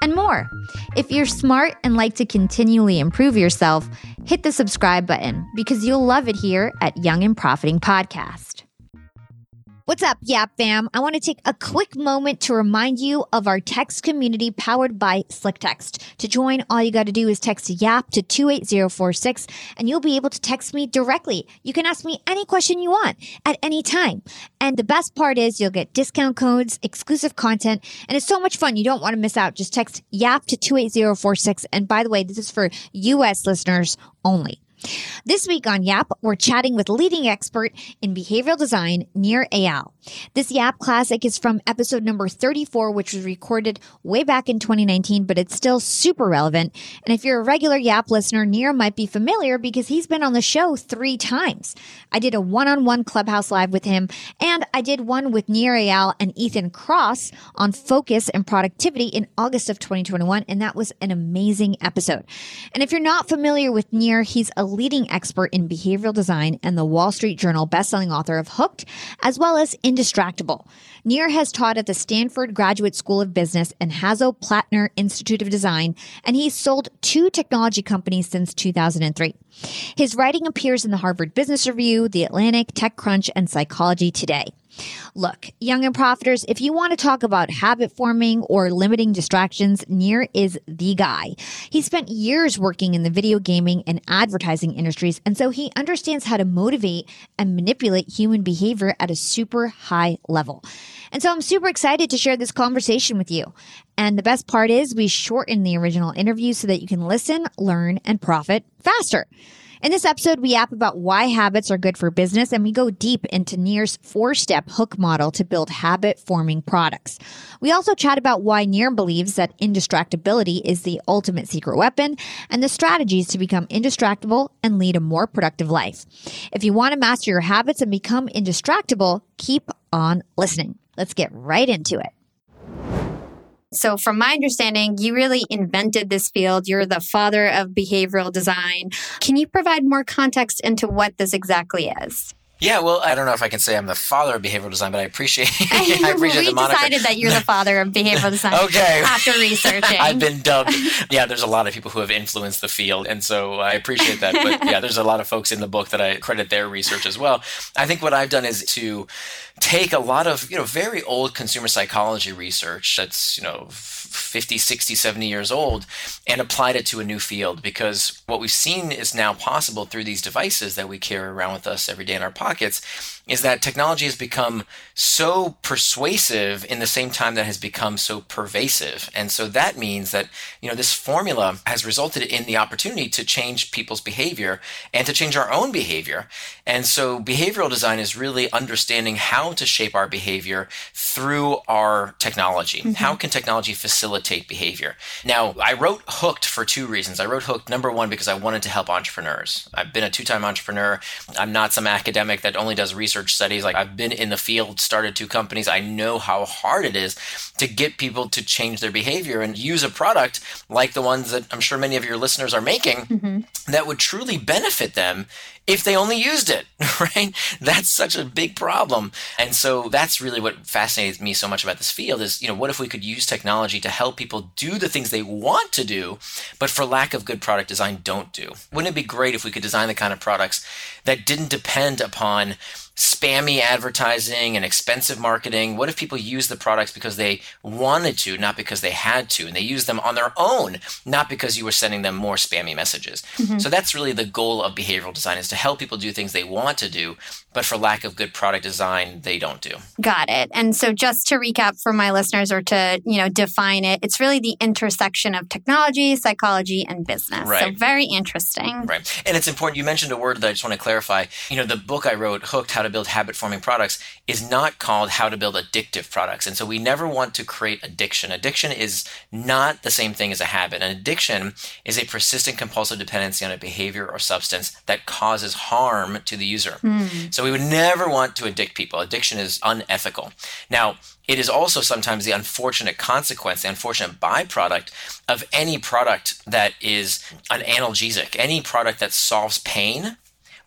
and more. If you're smart and like to continually improve yourself, hit the subscribe button because you'll love it here at Young and Profiting Podcast. What's up, Yap fam? I want to take a quick moment to remind you of our text community powered by Slick Text. To join, all you got to do is text YAP to 28046 and you'll be able to text me directly. You can ask me any question you want at any time. And the best part is you'll get discount codes, exclusive content, and it's so much fun. You don't want to miss out. Just text YAP to 28046. And by the way, this is for US listeners only. This week on YAP, we're chatting with leading expert in behavioral design, Nir Eyal. This YAP classic is from episode number 34, which was recorded way back in 2019, but it's still super relevant. And if you're a regular YAP listener, Nir might be familiar because he's been on the show three times. I did a one-on-one Clubhouse Live with him, and I did one with Nir Eyal and Ethan Kross on focus and productivity in August of 2021, and that was an amazing episode. And if you're not familiar with Nir, he's a leading expert in behavioral design and the Wall Street Journal bestselling author of Hooked, as well as Indistractable. Nir has taught at the Stanford Graduate School of Business and Hasso-Plattner Institute of Design, and he's sold two technology companies since 2003. His writing appears in the Harvard Business Review, The Atlantic, TechCrunch, and Psychology Today. Look, young and profiters, if you want to talk about habit forming or limiting distractions, Nir is the guy. He spent years working in the video gaming and advertising industries, and so he understands how to motivate and manipulate human behavior at a super high level. And so I'm super excited to share this conversation with you. And the best part is we shorten the original interview so that you can listen, learn, and profit faster. In this episode, we yap about why habits are good for business and we go deep into Nir's four step hook model to build habit forming products. We also chat about why Nir believes that indistractability is the ultimate secret weapon and the strategies to become indistractable and lead a more productive life. If you want to master your habits and become indistractable, keep on listening. Let's get right into it. So, from my understanding, you really invented this field. You're the father of behavioral design. Can you provide more context into what this exactly is? Yeah, well, I don't know if I can say I'm the father of behavioral design, but I appreciate I appreciate we decided that you're the father of behavioral design. okay. After researching, I've been dubbed. Yeah, there's a lot of people who have influenced the field, and so I appreciate that. But yeah, there's a lot of folks in the book that I credit their research as well. I think what I've done is to take a lot of you know very old consumer psychology research that's you know 50 60 70 years old and applied it to a new field because what we've seen is now possible through these devices that we carry around with us every day in our pockets is that technology has become so persuasive in the same time that has become so pervasive. And so that means that, you know, this formula has resulted in the opportunity to change people's behavior and to change our own behavior. And so behavioral design is really understanding how to shape our behavior through our technology. Mm-hmm. How can technology facilitate behavior? Now, I wrote Hooked for two reasons. I wrote Hooked, number one, because I wanted to help entrepreneurs. I've been a two time entrepreneur. I'm not some academic that only does research research studies. Like I've been in the field, started two companies. I know how hard it is to get people to change their behavior and use a product like the ones that I'm sure many of your listeners are making mm-hmm. that would truly benefit them if they only used it, right? That's such a big problem. And so that's really what fascinates me so much about this field is, you know, what if we could use technology to help people do the things they want to do, but for lack of good product design don't do? Wouldn't it be great if we could design the kind of products that didn't depend upon spammy advertising and expensive marketing? What if people use the products because they wanted to, not because they had to, and they use them on their own, not because you were sending them more spammy messages? Mm-hmm. So that's really the goal of behavioral design is to help people do things they want to do, but for lack of good product design, they don't do. Got it. And so just to recap for my listeners or to, you know, define it, it's really the intersection of technology, psychology, and business. Right. So very interesting. Right. And it's important. You mentioned a word that I just want to clarify. You know, the book I wrote, Hooked, How to To build Habit Forming Products, is not called How to Build Addictive Products. And so we never want to create addiction. Addiction is not the same thing as a habit. An addiction is a persistent compulsive dependency on a behavior or substance that causes harm to the user. Mm. So we would never want to addict people. Addiction is unethical. Now, it is also sometimes the unfortunate consequence, the unfortunate byproduct of any product that is an analgesic, any product that solves pain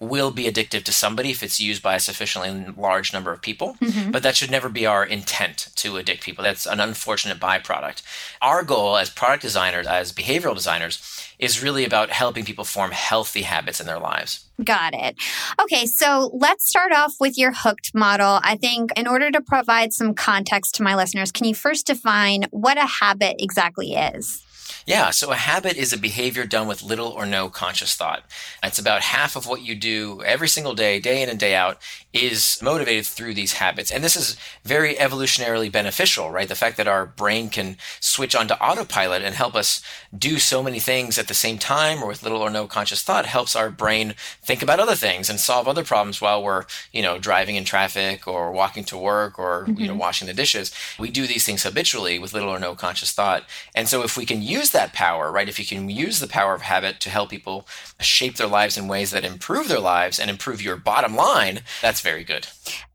will be addictive to somebody if it's used by a sufficiently large number of people. Mm-hmm. But that should never be our intent to addict people. That's an unfortunate byproduct. Our goal as product designers, as behavioral designers, is really about helping people form healthy habits in their lives. Got it. Okay, so let's start off with your hooked model. I think in order to provide some context to my listeners, can you first define what a habit exactly is? Yeah, so a habit is a behavior done with little or no conscious thought. It's about half of what you do every single day, day in and day out, is motivated through these habits. And this is very evolutionarily beneficial, right? The fact that our brain can switch onto autopilot and help us do so many things at the same time or with little or no conscious thought helps our brain think about other things and solve other problems while we're, you know, driving in traffic or walking to work or, mm-hmm. you know, mm-hmm. washing the dishes. We do these things habitually with little or no conscious thought. And so if we can use that power, right? If you can use the power of habit to help people shape their lives in ways that improve their lives and improve your bottom line, that's very good.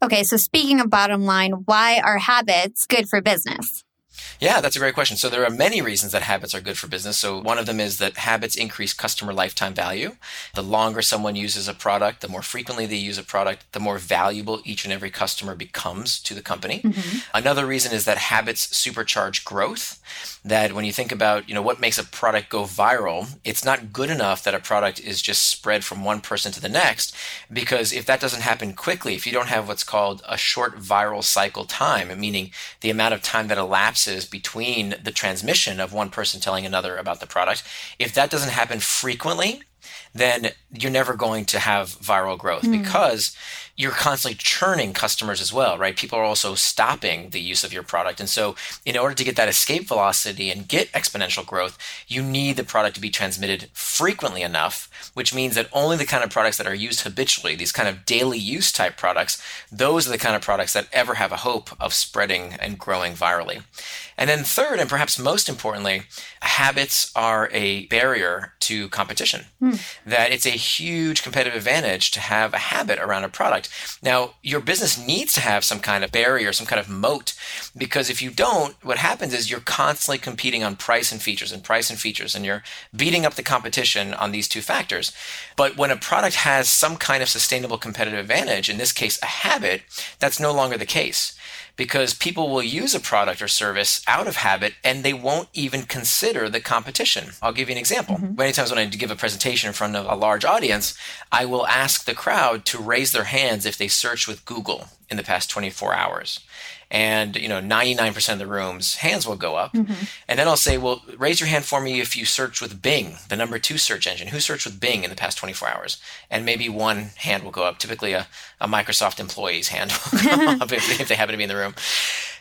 Okay, so speaking of bottom line, why are habits good for business? Yeah, that's a great question. So there are many reasons that habits are good for business. So one of them is that habits increase customer lifetime value. The longer someone uses a product, the more frequently they use a product, the more valuable each and every customer becomes to the company. Mm-hmm. Another reason is that habits supercharge growth. That when you think about, you know, what makes a product go viral, it's not good enough that a product is just spread from one person to the next because if that doesn't happen quickly, if you don't have what's called a short viral cycle time, meaning the amount of time that elapses between the transmission of one person telling another about the product, if that doesn't happen frequently, then you're never going to have viral growth mm. because you're constantly churning customers as well, right? People are also stopping the use of your product. And so, in order to get that escape velocity and get exponential growth, you need the product to be transmitted frequently enough, which means that only the kind of products that are used habitually, these kind of daily use type products, those are the kind of products that ever have a hope of spreading and growing virally. And then, third, and perhaps most importantly, habits are a barrier to competition. Mm. That it's a huge competitive advantage to have a habit around a product. Now, your business needs to have some kind of barrier, some kind of moat, because if you don't, what happens is you're constantly competing on price and features and price and features, and you're beating up the competition on these two factors. But when a product has some kind of sustainable competitive advantage, in this case, a habit, that's no longer the case because people will use a product or service out of habit and they won't even consider the competition. I'll give you an example. Mm-hmm. Many times when I give a presentation in front of a large audience, I will ask the crowd to raise their hands if they searched with Google in the past 24 hours and you know 99% of the rooms hands will go up mm-hmm. and then i'll say well raise your hand for me if you search with bing the number two search engine who searched with bing in the past 24 hours and maybe one hand will go up typically a, a microsoft employee's hand will go up if, if they happen to be in the room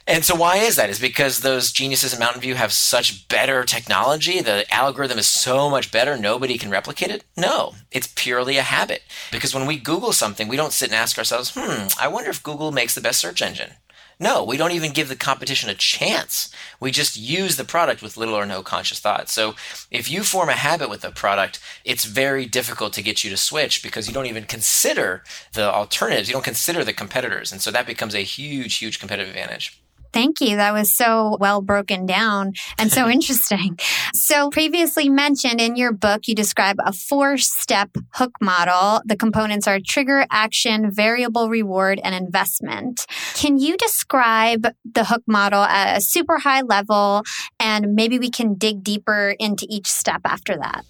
and so why is that? Is because those geniuses in Mountain View have such better technology? The algorithm is so much better, nobody can replicate it? No, it's purely a habit. Because when we Google something, we don't sit and ask ourselves, hmm, I wonder if Google makes the best search engine. No, we don't even give the competition a chance. We just use the product with little or no conscious thought. So if you form a habit with a product, it's very difficult to get you to switch because you don't even consider the alternatives. You don't consider the competitors. And so that becomes a huge, huge competitive advantage. Thank you. That was so well broken down and so interesting. So, previously mentioned in your book, you describe a four step hook model. The components are trigger, action, variable reward, and investment. Can you describe the hook model at a super high level and maybe we can dig deeper into each step after that?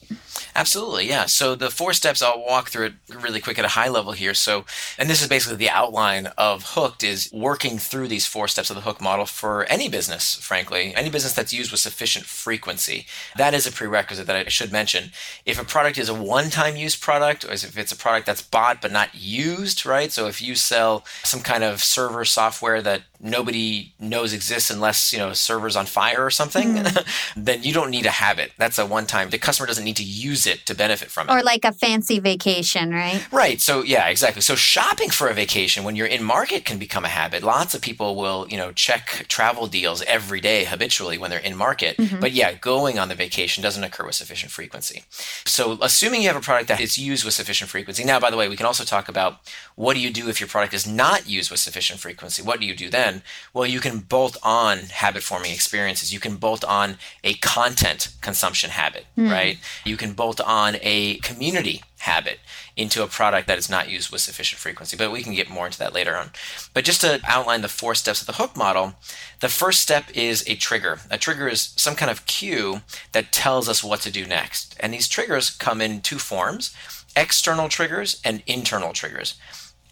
Absolutely, yeah. So the four steps I'll walk through it really quick at a high level here. So, and this is basically the outline of Hooked is working through these four steps of the Hook model for any business, frankly, any business that's used with sufficient frequency. That is a prerequisite that I should mention. If a product is a one-time use product, or if it's a product that's bought but not used, right? So if you sell some kind of server software that nobody knows exists unless you know a servers on fire or something mm. then you don't need to have it. that's a one time the customer doesn't need to use it to benefit from it. Or like a fancy vacation right? Right so yeah exactly. So shopping for a vacation when you're in market can become a habit. Lots of people will you know check travel deals every day habitually when they're in market. Mm-hmm. but yeah going on the vacation doesn't occur with sufficient frequency. So assuming you have a product that is used with sufficient frequency now by the way we can also talk about what do you do if your product is not used with sufficient frequency? What do you do then well, you can bolt on habit forming experiences. You can bolt on a content consumption habit, mm. right? You can bolt on a community habit into a product that is not used with sufficient frequency. But we can get more into that later on. But just to outline the four steps of the hook model, the first step is a trigger. A trigger is some kind of cue that tells us what to do next. And these triggers come in two forms external triggers and internal triggers.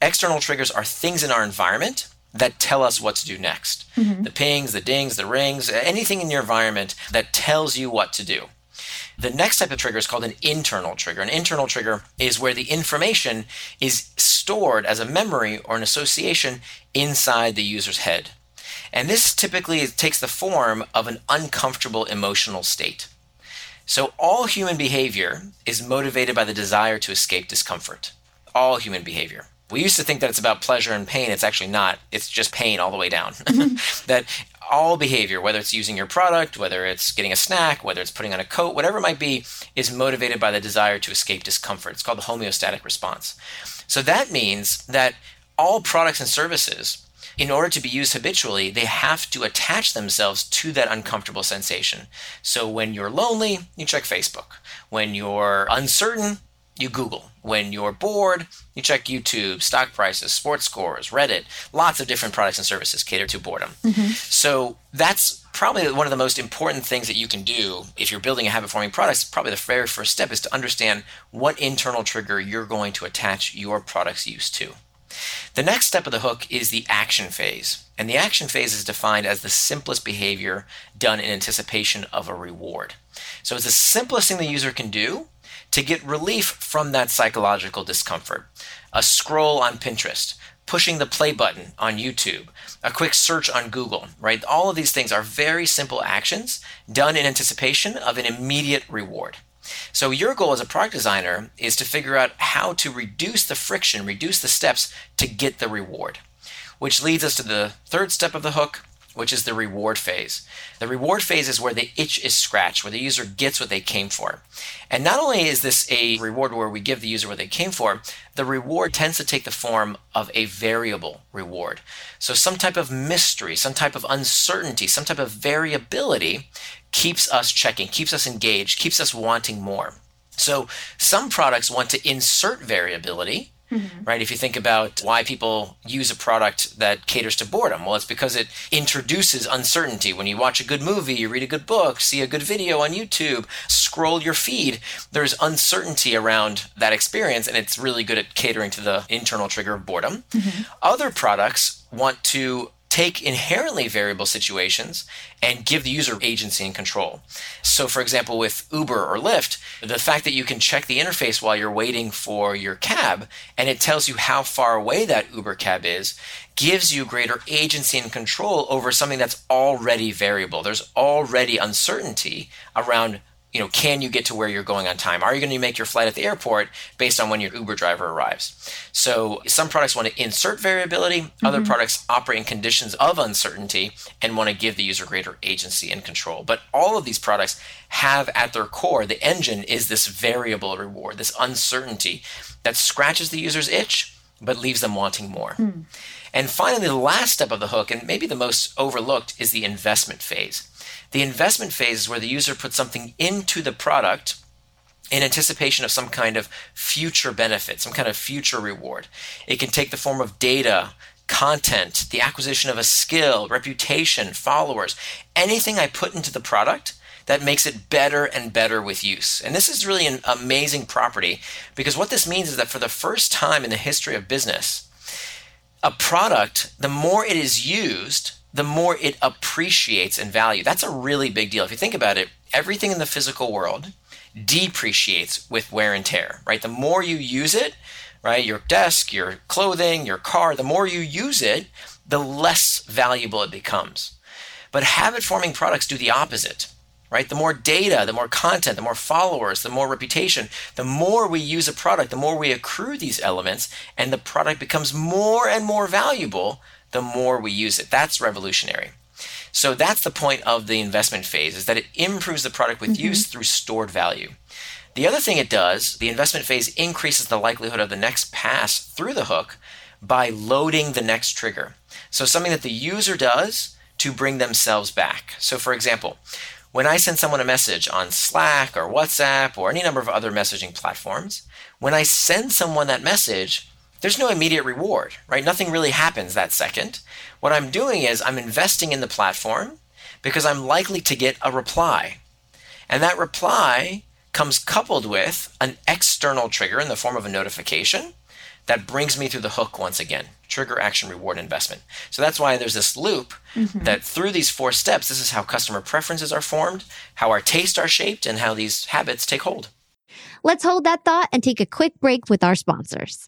External triggers are things in our environment that tell us what to do next. Mm-hmm. The pings, the dings, the rings, anything in your environment that tells you what to do. The next type of trigger is called an internal trigger. An internal trigger is where the information is stored as a memory or an association inside the user's head. And this typically takes the form of an uncomfortable emotional state. So, all human behavior is motivated by the desire to escape discomfort. All human behavior we used to think that it's about pleasure and pain. It's actually not. It's just pain all the way down. That all behavior, whether it's using your product, whether it's getting a snack, whether it's putting on a coat, whatever it might be, is motivated by the desire to escape discomfort. It's called the homeostatic response. So that means that all products and services, in order to be used habitually, they have to attach themselves to that uncomfortable sensation. So when you're lonely, you check Facebook. When you're uncertain, you Google. When you're bored, you check YouTube, stock prices, sports scores, Reddit. Lots of different products and services cater to boredom. Mm-hmm. So that's probably one of the most important things that you can do if you're building a habit forming product. Probably the very first step is to understand what internal trigger you're going to attach your product's use to. The next step of the hook is the action phase. And the action phase is defined as the simplest behavior done in anticipation of a reward. So it's the simplest thing the user can do to get relief from that psychological discomfort. A scroll on Pinterest, pushing the play button on YouTube, a quick search on Google, right? All of these things are very simple actions done in anticipation of an immediate reward. So, your goal as a product designer is to figure out how to reduce the friction, reduce the steps to get the reward. Which leads us to the third step of the hook, which is the reward phase. The reward phase is where the itch is scratched, where the user gets what they came for. And not only is this a reward where we give the user what they came for, the reward tends to take the form of a variable reward. So some type of mystery, some type of uncertainty, some type of variability keeps us checking, keeps us engaged, keeps us wanting more. So some products want to insert variability Mm-hmm. Right? If you think about why people use a product that caters to boredom, well, it's because it introduces uncertainty. When you watch a good movie, you read a good book, see a good video on YouTube, scroll your feed, there's uncertainty around that experience, and it's really good at catering to the internal trigger of boredom. Mm-hmm. Other products want to take inherently variable situations and give the user agency and control. So, for example, with Uber or Lyft, the fact that you can check the interface while you're waiting for your cab and it tells you how far away that Uber cab is gives you greater agency and control over something that's already variable. There's already uncertainty around you know, can you get to where you're going on time? Are you going to make your flight at the airport based on when your Uber driver arrives? So some products want to insert variability, mm-hmm. other products operate in conditions of uncertainty and want to give the user greater agency and control. But all of these products have at their core, the engine is this variable reward, this uncertainty that scratches the user's itch but leaves them wanting more. Hmm. And finally, the last step of the hook, and maybe the most overlooked, is the investment phase. The investment phase is where the user puts something into the product in anticipation of some kind of future benefit, some kind of future reward. It can take the form of data, content, the acquisition of a skill, reputation, followers, anything I put into the product that makes it better and better with use. And this is really an amazing property because what this means is that for the first time in the history of business, a product, the more it is used, the more it appreciates in value. That's a really big deal. If you think about it, everything in the physical world depreciates with wear and tear, right? The more you use it, right, your desk, your clothing, your car, the more you use it, the less valuable it becomes. But habit forming products do the opposite. Right? The more data, the more content, the more followers, the more reputation, the more we use a product, the more we accrue these elements, and the product becomes more and more valuable the more we use it. That's revolutionary. So that's the point of the investment phase is that it improves the product with mm-hmm. use through stored value. The other thing it does, the investment phase increases the likelihood of the next pass through the hook by loading the next trigger. So something that the user does to bring themselves back. So for example, when I send someone a message on Slack or WhatsApp or any number of other messaging platforms, when I send someone that message, there's no immediate reward, right? Nothing really happens that second. What I'm doing is I'm investing in the platform because I'm likely to get a reply. And that reply comes coupled with an external trigger in the form of a notification that brings me through the hook once again trigger action reward investment so that's why there's this loop mm-hmm. that through these four steps this is how customer preferences are formed how our tastes are shaped and how these habits take hold let's hold that thought and take a quick break with our sponsors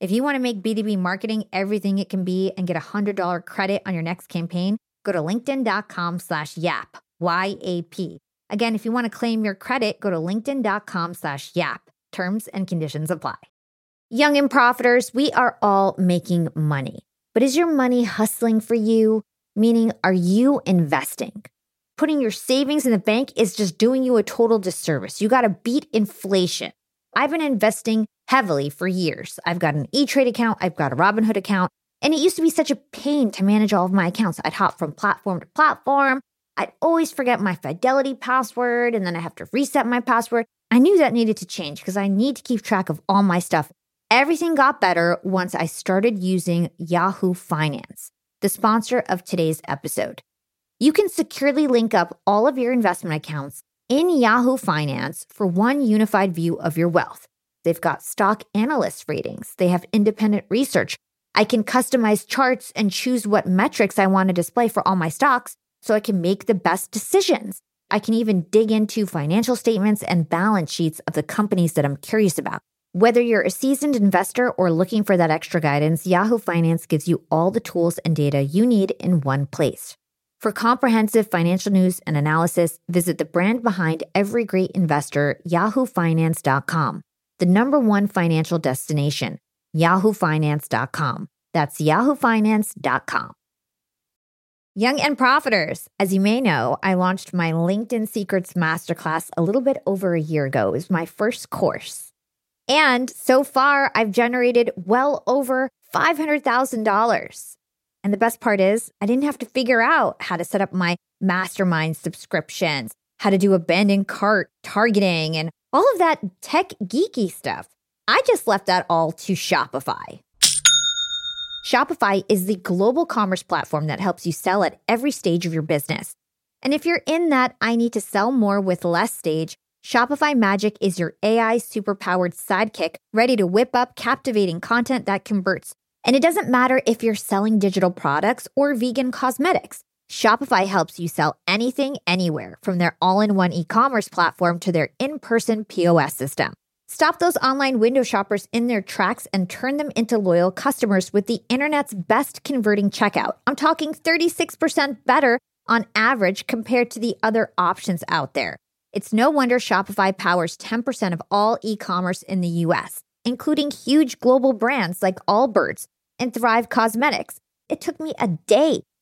if you want to make B2B marketing everything it can be and get a $100 credit on your next campaign, go to linkedin.com slash yap, Y-A-P. Again, if you want to claim your credit, go to linkedin.com slash yap. Terms and conditions apply. Young and profiters, we are all making money. But is your money hustling for you? Meaning, are you investing? Putting your savings in the bank is just doing you a total disservice. You got to beat inflation. I've been investing heavily for years. I've got an E Trade account, I've got a Robinhood account, and it used to be such a pain to manage all of my accounts. I'd hop from platform to platform. I'd always forget my Fidelity password, and then I have to reset my password. I knew that needed to change because I need to keep track of all my stuff. Everything got better once I started using Yahoo Finance, the sponsor of today's episode. You can securely link up all of your investment accounts in Yahoo Finance for one unified view of your wealth. They've got stock analyst ratings, they have independent research. I can customize charts and choose what metrics I want to display for all my stocks so I can make the best decisions. I can even dig into financial statements and balance sheets of the companies that I'm curious about. Whether you're a seasoned investor or looking for that extra guidance, Yahoo Finance gives you all the tools and data you need in one place. For comprehensive financial news and analysis, visit the brand behind every great investor, yahoofinance.com, the number one financial destination, yahoofinance.com. That's yahoofinance.com. Young and Profiters. As you may know, I launched my LinkedIn Secrets Masterclass a little bit over a year ago. It was my first course. And so far, I've generated well over $500,000. And the best part is, I didn't have to figure out how to set up my mastermind subscriptions, how to do abandoned cart targeting, and all of that tech geeky stuff. I just left that all to Shopify. Shopify is the global commerce platform that helps you sell at every stage of your business. And if you're in that I need to sell more with less stage, Shopify Magic is your AI superpowered sidekick ready to whip up captivating content that converts. And it doesn't matter if you're selling digital products or vegan cosmetics. Shopify helps you sell anything, anywhere, from their all in one e commerce platform to their in person POS system. Stop those online window shoppers in their tracks and turn them into loyal customers with the internet's best converting checkout. I'm talking 36% better on average compared to the other options out there. It's no wonder Shopify powers 10% of all e commerce in the US, including huge global brands like Allbirds and Thrive Cosmetics. It took me a day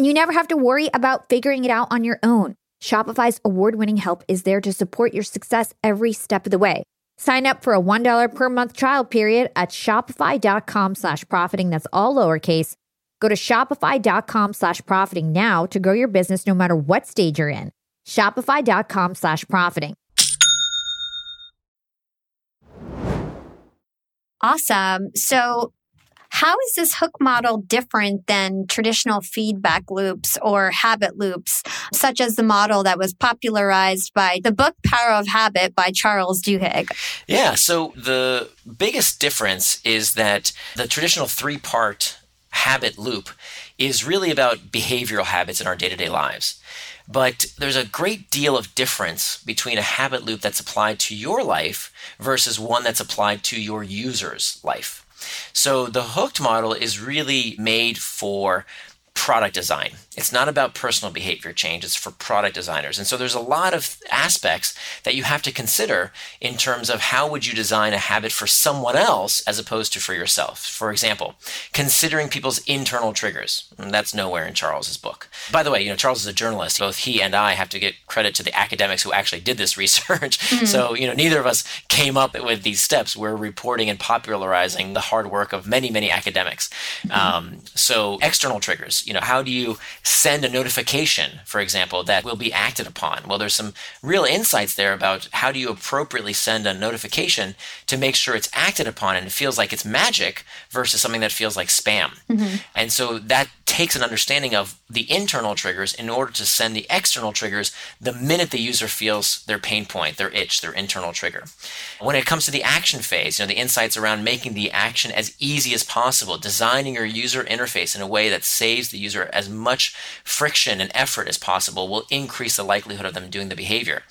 And you never have to worry about figuring it out on your own. Shopify's award winning help is there to support your success every step of the way. Sign up for a $1 per month trial period at shopify.com slash profiting. That's all lowercase. Go to shopify.com slash profiting now to grow your business no matter what stage you're in. Shopify.com slash profiting. Awesome. So how is this hook model different than traditional feedback loops or habit loops, such as the model that was popularized by the book Power of Habit by Charles Duhigg? Yeah, so the biggest difference is that the traditional three part habit loop is really about behavioral habits in our day to day lives. But there's a great deal of difference between a habit loop that's applied to your life versus one that's applied to your user's life. So the hooked model is really made for product design. It's not about personal behavior change, it's for product designers. And so there's a lot of aspects that you have to consider in terms of how would you design a habit for someone else as opposed to for yourself. For example, considering people's internal triggers. And that's nowhere in Charles's book. By the way, you know, Charles is a journalist. Both he and I have to get credit to the academics who actually did this research. Mm-hmm. So, you know, neither of us came up with these steps. We're reporting and popularizing the hard work of many, many academics. Mm-hmm. Um, so external triggers, you know, how do you send a notification, for example, that will be acted upon? Well, there's some real insights there about how do you appropriately send a notification to make sure it's acted upon and it feels like it's magic versus something that feels like spam. Mm-hmm. And so that takes an understanding of the internal triggers in order to send the external triggers the minute the user feels their pain point, their itch, their internal trigger. When it comes to the action phase, you know, the insights around making the action as easy as possible, designing your user interface in a way that saves the user as much friction and effort as possible will increase the likelihood of them doing the behavior.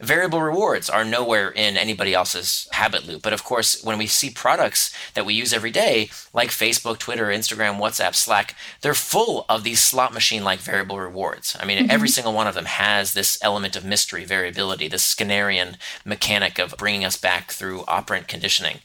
Variable rewards are nowhere in anybody else's habit loop, but of course, when we see products that we use every day, like Facebook, Twitter, Instagram, WhatsApp, Slack, they're full of these slot machine like variable rewards. I mean, mm-hmm. every single one of them has this element of mystery, variability, this Skinnerian mechanic of bringing us back through operant conditioning.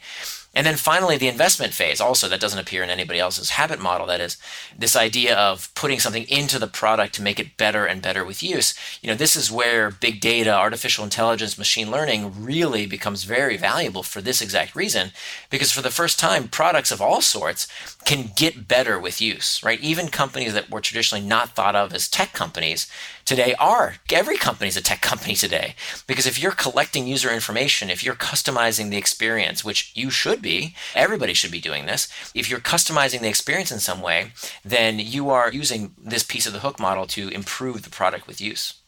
And then finally, the investment phase, also that doesn't appear in anybody else's habit model. That is this idea of putting something into the product to make it better and better with use. You know, this is where big data, artificial intelligence, machine learning really becomes very valuable for this exact reason. Because for the first time, products of all sorts can get better with use, right? Even companies that were traditionally not thought of as tech companies today are. Every company is a tech company today. Because if you're collecting user information, if you're customizing the experience, which you should be, everybody should be doing this. If you're customizing the experience in some way, then you are using this piece of the hook model to improve the product with use.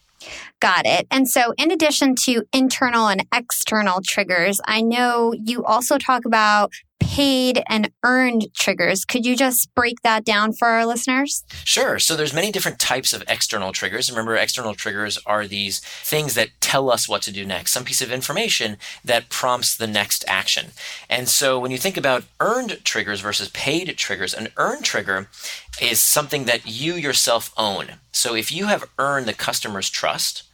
Got it. And so, in addition to internal and external triggers, I know you also talk about paid and earned triggers. Could you just break that down for our listeners? Sure. So there's many different types of external triggers. Remember, external triggers are these things that tell us what to do next, some piece of information that prompts the next action. And so when you think about earned triggers versus paid triggers, an earned trigger is something that you yourself own. So if you have earned the customer's trust,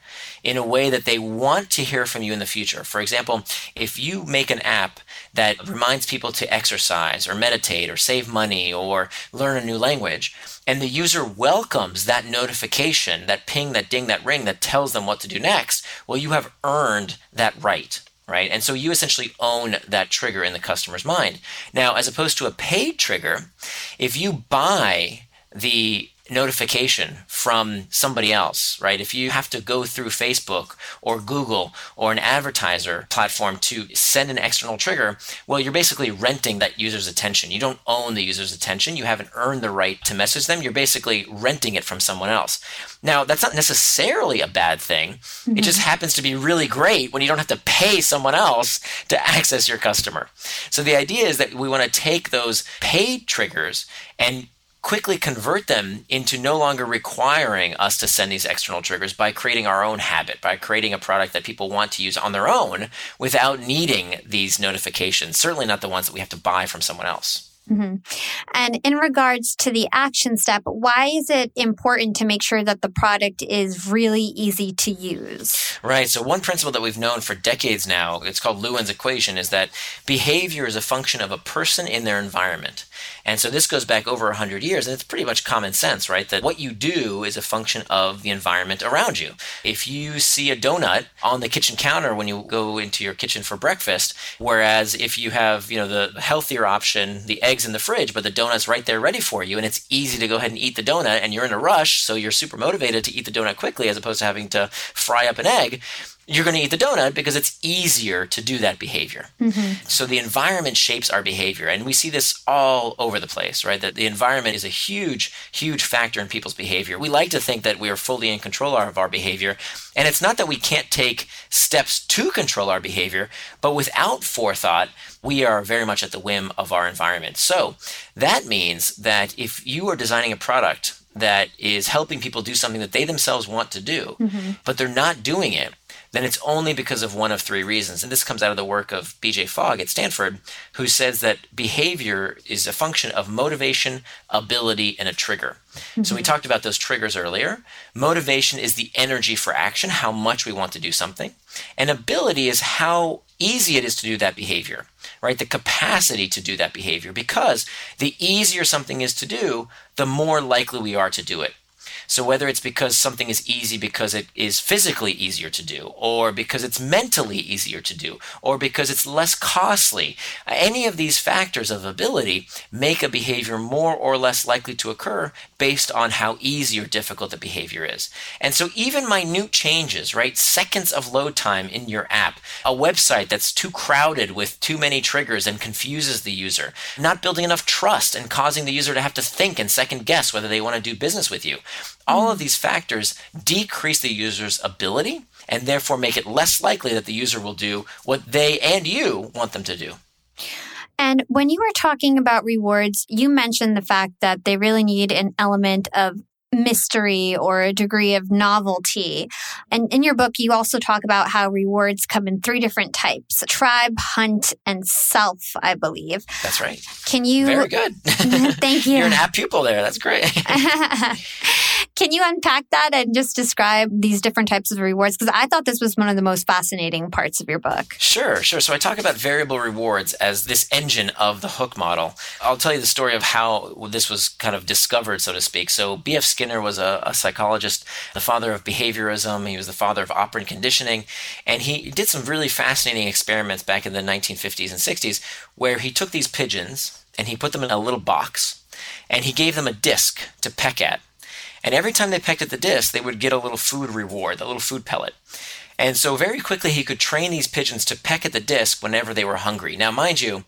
in a way that they want to hear from you in the future. For example, if you make an app that reminds people to exercise or meditate or save money or learn a new language, and the user welcomes that notification, that ping, that ding, that ring that tells them what to do next, well, you have earned that right right? And so you essentially own that trigger in the customer's mind. Now, as opposed to a paid trigger, if you buy the notification from somebody else, right? If you have to go through Facebook or Google or an advertiser platform to send an external trigger, well, you're basically renting that user's attention. You don't own the user's attention. You haven't earned the right to message them. You're basically renting it from someone else. Now, that's not necessarily a bad thing. Mm-hmm. It just happens to be really great when you don't have to pay someone else to access your customer. So the idea is that we want to take those paid triggers and quickly convert them into no longer requiring us to send these external triggers by creating our own habit, by creating a product that people want to use on their own without needing these notifications, certainly not the ones that we have to buy from someone else. Mm-hmm. And in regards to the action step, why is it important to make sure that the product is really easy to use? Right. So, one principle that we've known for decades now, it's called Lewin's equation, is that behavior is a function of a person in their environment. And so this goes back over 100 years, and it's pretty much common sense, right? That what you do is a function of the environment around you. If you see a donut on the kitchen counter when you go into your kitchen for breakfast, whereas if you have, you know, the healthier option, the eggs in the fridge, but the donut's right there ready for you, and it's easy to go ahead and eat the donut, and you're in a rush, so you're super motivated to eat the donut quickly as opposed to having to fry up an egg, you're going to eat the donut because it's easier to do that behavior. Mm-hmm. So the environment shapes our behavior. And we see this all over the place, right? That the environment is a huge, huge factor in people's behavior. We like to think that we are fully in control of our behavior. And it's not that we can't take steps to control our behavior, but without forethought, we are very much at the whim of our environment. So that means that if you are designing a product that is helping people do something that they themselves want to do, mm-hmm. but they're not doing it, then it's only because of one of three reasons. And this comes out of the work of BJ Fogg at Stanford, who says that behavior is a function of motivation, ability, and a trigger. Mm-hmm. So we talked about those triggers earlier. Motivation is the energy for action, how much we want to do something. And ability is how easy it is to do that behavior, right? The capacity to do that behavior. Because the easier something is to do, the more likely we are to do it. So whether it's because something is easy because it is physically easier to do, or because it's mentally easier to do, or because it's less costly, any of these factors of ability make a behavior more or less likely to occur based on how easy or difficult the behavior is. And so even minute changes, right? Seconds of load time in your app, a website that's too crowded with too many triggers and confuses the user, not building enough trust and causing the user to have to think and second guess whether they want to do business with you. All of hmm. these factors decrease the user's ability and therefore make it less likely that the user will do what they and you want them to do. And when you were talking about rewards, you mentioned the fact that they really need an element of mystery or a degree of novelty. And in your book, you also talk about how rewards come in three different types tribe, hunt, and self, I believe. That's right. Can you? Very good. Thank you. You're an app pupil there. That's great. Can you unpack that and just describe these different types of rewards? Because I thought this was one of the most fascinating parts of your book. Sure, sure. So I talk about variable rewards as this engine of the hook model. I'll tell you the story of how this was kind of discovered, so to speak. So B.F. Skinner was a, a psychologist, the father of behaviorism. He was the father of operant conditioning. And he did some really fascinating experiments back in the 1950s and 60s where he took these pigeons and he put them in a little box and he gave them a disc to peck at and every time they pecked at the disc, they would get a little food reward, a little food pellet. And so very quickly he could train these pigeons to peck at the disc whenever they were hungry. Now, mind you,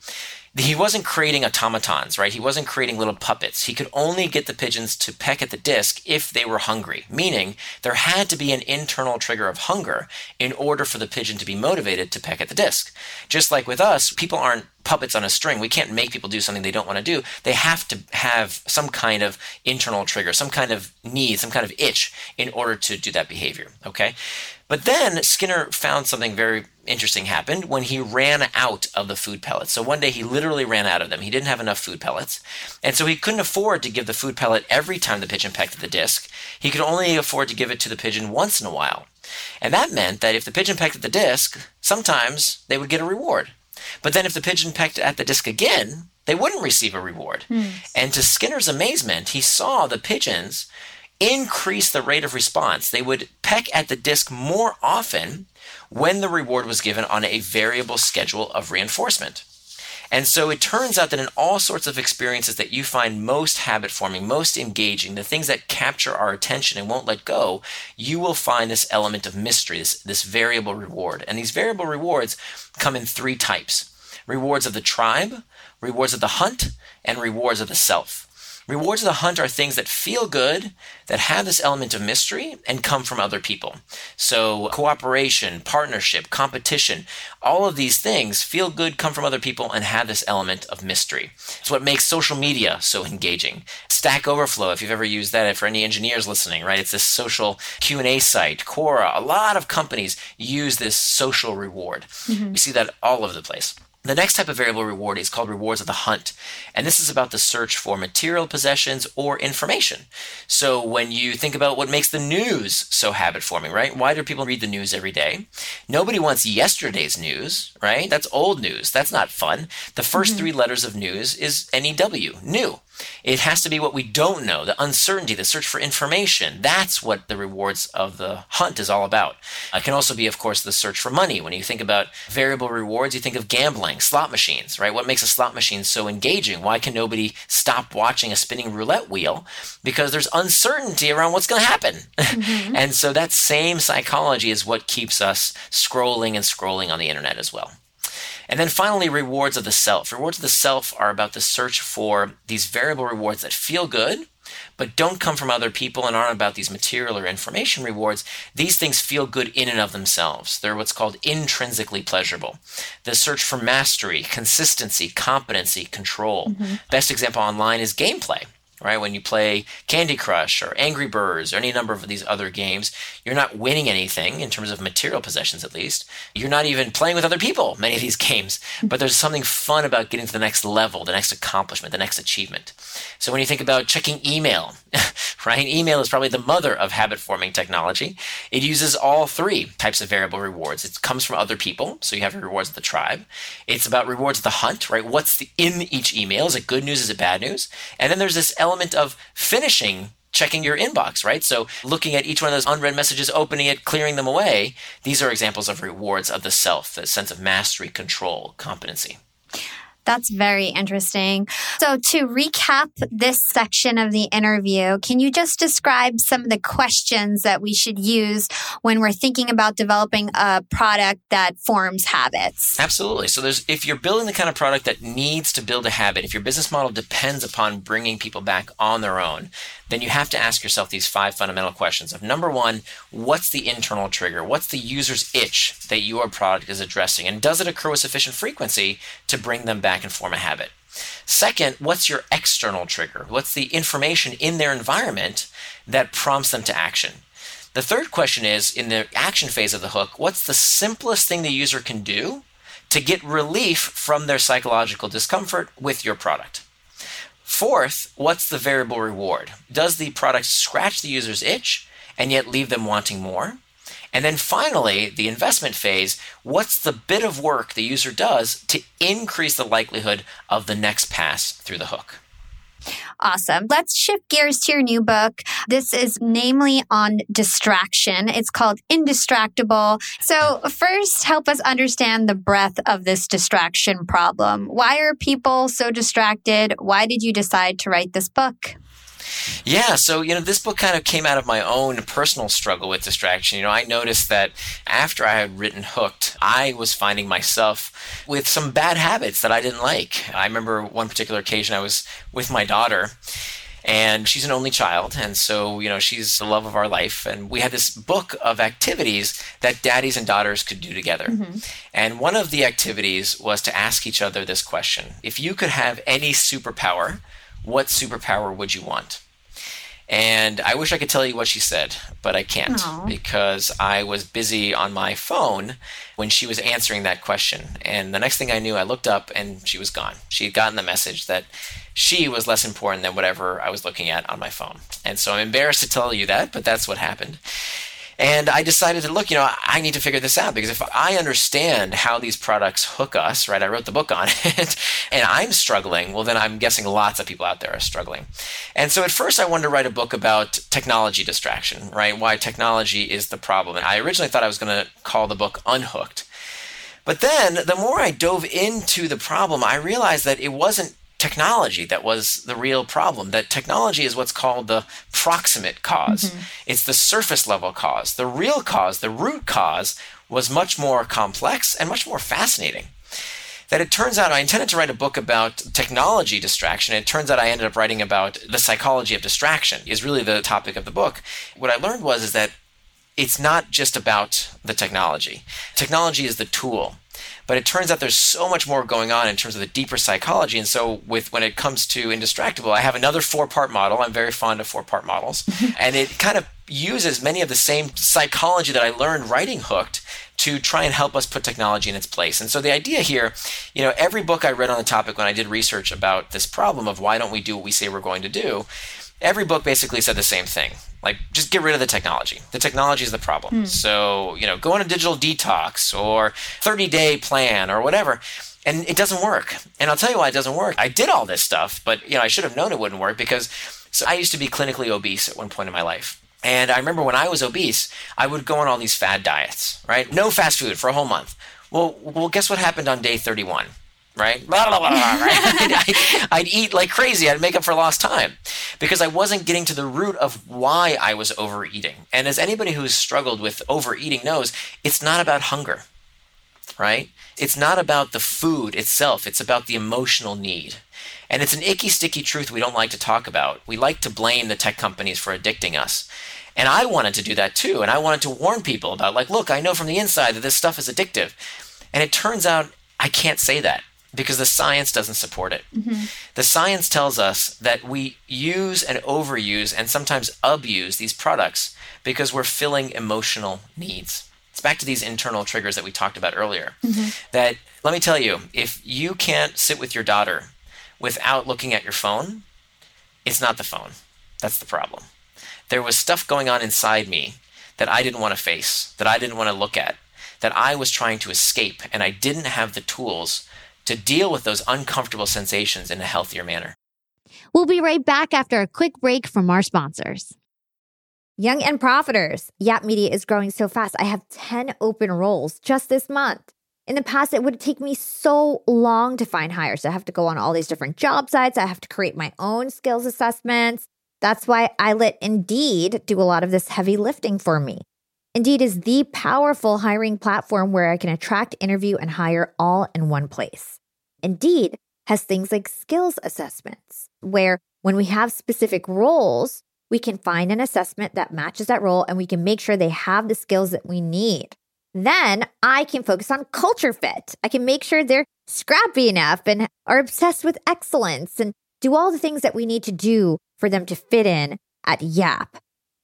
he wasn't creating automatons, right? He wasn't creating little puppets. He could only get the pigeons to peck at the disc if they were hungry, meaning there had to be an internal trigger of hunger in order for the pigeon to be motivated to peck at the disc. Just like with us, people aren't puppets on a string. We can't make people do something they don't want to do. They have to have some kind of internal trigger, some kind of need, some kind of itch in order to do that behavior. Okay. But then Skinner found something very interesting happened when he ran out of the food pellets. So one day he literally ran out of them. He didn't have enough food pellets. And so he couldn't afford to give the food pellet every time the pigeon pecked at the disc. He could only afford to give it to the pigeon once in a while. And that meant that if the pigeon pecked at the disc, sometimes they would get a reward. But then if the pigeon pecked at the disc again, they wouldn't receive a reward. Hmm. And to Skinner's amazement, he saw the pigeons increase the rate of response. They would peck at the disc more often when the reward was given on a variable schedule of reinforcement. And so it turns out that in all sorts of experiences that you find most habit forming, most engaging, the things that capture our attention and won't let go, you will find this element of mystery, this, this variable reward. And these variable rewards come in three types rewards of the tribe, rewards of the hunt, and rewards of the self. Rewards of the hunt are things that feel good, that have this element of mystery, and come from other people. So, cooperation, partnership, competition, all of these things feel good, come from other people, and have this element of mystery. It's what makes social media so engaging. Stack Overflow, if you've ever used that, for any engineers listening, right? It's this social Q&A site. Quora, a lot of companies use this social reward. Mm-hmm. We see that all over the place. The next type of variable reward is called rewards of the hunt. And this is about the search for material possessions or information. So when you think about what makes the news so habit forming, right? Why do people read the news every day? Nobody wants yesterday's news, right? That's old news. That's not fun. The 1st mm-hmm. three letters of news is NEW, new. It has to be what we don't know, the uncertainty, the search for information. That's what the rewards of the hunt is all about. It can also be, of course, the search for money. When you think about variable rewards, you think of gambling, slot machines, right? What makes a slot machine so engaging? Why can nobody stop watching a spinning roulette wheel? Because there's uncertainty around what's going to happen. Mm-hmm. and so that same psychology is what keeps us scrolling and scrolling on the internet as well. And then finally, rewards of the self. Rewards of the self are about the search for these variable rewards that feel good, but don't come from other people and aren't about these material or information rewards. These things feel good in and of themselves. They're what's called intrinsically pleasurable. The search for mastery, consistency, competency, control. Mm-hmm. Best example online is gameplay right? When you play Candy Crush or Angry Birds or any number of these other games, you're not winning anything in terms of material possessions, at least. You're not even playing with other people, many of these games. But there's something fun about getting to the next level, the next accomplishment, the next achievement. So when you think about checking email, right? Email is probably the mother of habit forming technology. It uses all three types of variable rewards. It comes from other people, so you have your rewards of the tribe. It's about rewards of the hunt, right? What's the, in each email? Is it good news? Is it bad news? And then there's this element of finishing checking your inbox, right? So looking at each one of those unread messages, opening it, clearing them away, these are examples of rewards of the self, the sense of mastery, control, competency. That's very interesting. So, to recap this section of the interview, can you just describe some of the questions that we should use when we're thinking about developing a product that forms habits? Absolutely. So, there's if you're building the kind of product that needs to build a habit, if your business model depends upon bringing people back on their own, then you have to ask yourself these five fundamental questions of number one, what's the internal trigger? What's the user's itch that your product is addressing? And does it occur with sufficient frequency to bring them back and form a habit? Second, what's your external trigger? What's the information in their environment that prompts them to action? The third question is in the action phase of the hook, what's the simplest thing the user can do to get relief from their psychological discomfort with your product? Fourth, what's the variable reward? Does the product scratch the user's itch and yet leave them wanting more? And then finally, the investment phase, what's the bit of work the user does to increase the likelihood of the next pass through the hook? Awesome. Let's shift gears to your new book. This is namely on distraction. It's called Indistractable. So, first, help us understand the breadth of this distraction problem. Why are people so distracted? Why did you decide to write this book? Yeah, so you know, this book kind of came out of my own personal struggle with distraction. You know, I noticed that after I had written Hooked, I was finding myself with some bad habits that I didn't like. I remember one particular occasion I was with my daughter and she's an only child and so you know she's the love of our life and we had this book of activities that daddies and daughters could do together mm-hmm. and one of the activities was to ask each other this question if you could have any superpower what superpower would you want and I wish I could tell you what she said, but I can't Aww. because I was busy on my phone when she was answering that question. And the next thing I knew, I looked up and she was gone. She had gotten the message that she was less important than whatever I was looking at on my phone. And so I'm embarrassed to tell you that, but that's what happened. And I decided to look, you know, I need to figure this out because if I understand how these products hook us, right? I wrote the book on it and I'm struggling, well, then I'm guessing lots of people out there are struggling. And so at first I wanted to write a book about technology distraction, right? Why technology is the problem. And I originally thought I was going to call the book Unhooked. But then the more I dove into the problem, I realized that it wasn't technology that was the real problem. That technology is what's called the proximate cause. Mm-hmm. It's the surface level cause. The real cause, the root cause, was much more complex and much more fascinating. That it turns out I intended to write a book about technology distraction. It turns out I ended up writing about the psychology of distraction is really the topic of the book. What I learned was is that it's not just about the technology. Technology is the tool. But it turns out there's so much more going on in terms of the deeper psychology. And so, with when it comes to Indistractable, I have another four part model. I'm very fond of four part models. and it kind of uses many of the same psychology that I learned writing Hooked to try and help us put technology in its place. And so the idea here, you know, every book I read on the topic when I did research about this problem of why don't we do what we say we're going to do, every book basically said the same thing. Like, just get rid of the technology. The technology is the problem. Hmm. So, you know, go on a digital detox or 30 day plan or whatever. And it doesn't work. And I'll tell you why it doesn't work. I did all this stuff, but, you know, I should have known it wouldn't work because so I used to be clinically obese at one point in my life. And I remember when I was obese, I would go on all these fad diets, right? No fast food for a whole month. Well, well, guess what happened on day 31? Right? Blah, blah, blah, right? I'd, I'd, eat like crazy. I'd make up for lost time because I wasn't getting to the root of why I was overeating. And as anybody who's struggled with overeating knows, it's not about hunger, right? It's not about the food itself, it's about the emotional need. And it's an icky, sticky truth we don't like to talk about. We like to blame the tech companies for addicting us. And I wanted to do that too. And I wanted to warn people about, like, look, I know from the inside that this stuff is addictive. And it turns out I can't say that because the science doesn't support it. Mm-hmm. The science tells us that we use and overuse and sometimes abuse these products because we're filling emotional needs. It's back to these internal triggers that we talked about earlier. Mm-hmm. That, let me tell you, if you can't sit with your daughter without looking at your phone, it's not the phone. That's the problem. There was stuff going on inside me that I didn't want to face, that I didn't want to look at, that I was trying to escape, and I didn't have the tools to deal with those uncomfortable sensations in a healthier manner. We'll be right back after a quick break from our sponsors. Young and Profiters. Yap Media is growing so fast. I have 10 open roles just this month. In the past, it would take me so long to find hires. I have to go on all these different job sites. I have to create my own skills assessments. That's why I let Indeed do a lot of this heavy lifting for me. Indeed is the powerful hiring platform where I can attract, interview, and hire all in one place. Indeed has things like skills assessments, where when we have specific roles, we can find an assessment that matches that role and we can make sure they have the skills that we need. Then I can focus on culture fit. I can make sure they're scrappy enough and are obsessed with excellence and do all the things that we need to do for them to fit in at Yap.